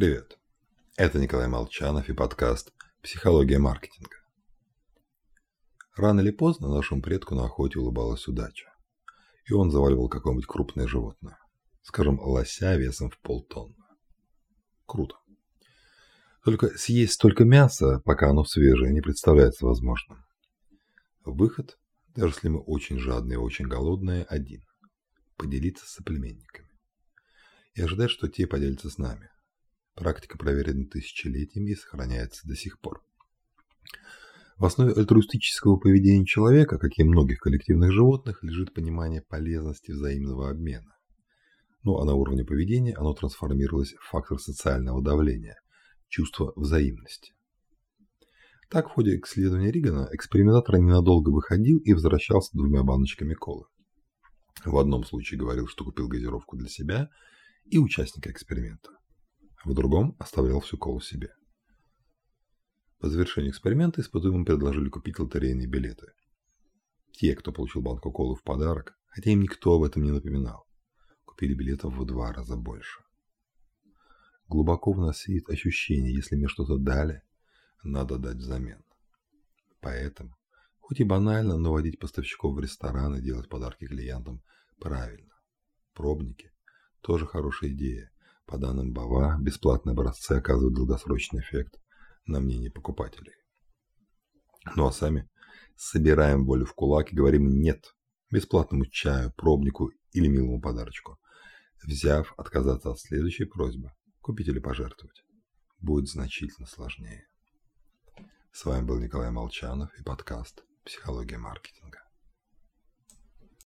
Привет. Это Николай Молчанов и подкаст «Психология маркетинга». Рано или поздно нашему предку на охоте улыбалась удача, и он заваливал какое-нибудь крупное животное, скажем, лося весом в полтонны. Круто. Только съесть столько мяса, пока оно свежее, не представляется возможным. Выход, даже если мы очень жадные и очень голодные, один – поделиться с соплеменниками. И ожидать, что те поделятся с нами. Практика проверена тысячелетиями и сохраняется до сих пор. В основе альтруистического поведения человека, как и многих коллективных животных, лежит понимание полезности взаимного обмена. Ну а на уровне поведения оно трансформировалось в фактор социального давления, чувство взаимности. Так, в ходе исследования Ригана экспериментатор ненадолго выходил и возвращался двумя баночками колы. В одном случае говорил, что купил газировку для себя и участника эксперимента. В другом оставлял всю колу себе. По завершению эксперимента испытуемым предложили купить лотерейные билеты. Те, кто получил банку колы в подарок, хотя им никто об этом не напоминал, купили билетов в два раза больше. Глубоко в нас сидит ощущение, если мне что-то дали, надо дать взамен. Поэтому, хоть и банально, но водить поставщиков в ресторан и делать подарки клиентам правильно. Пробники – тоже хорошая идея. По данным БАВА, бесплатные образцы оказывают долгосрочный эффект на мнение покупателей. Ну а сами собираем волю в кулак и говорим «нет» бесплатному чаю, пробнику или милому подарочку, взяв отказаться от следующей просьбы купить или пожертвовать, будет значительно сложнее. С вами был Николай Молчанов и подкаст «Психология маркетинга».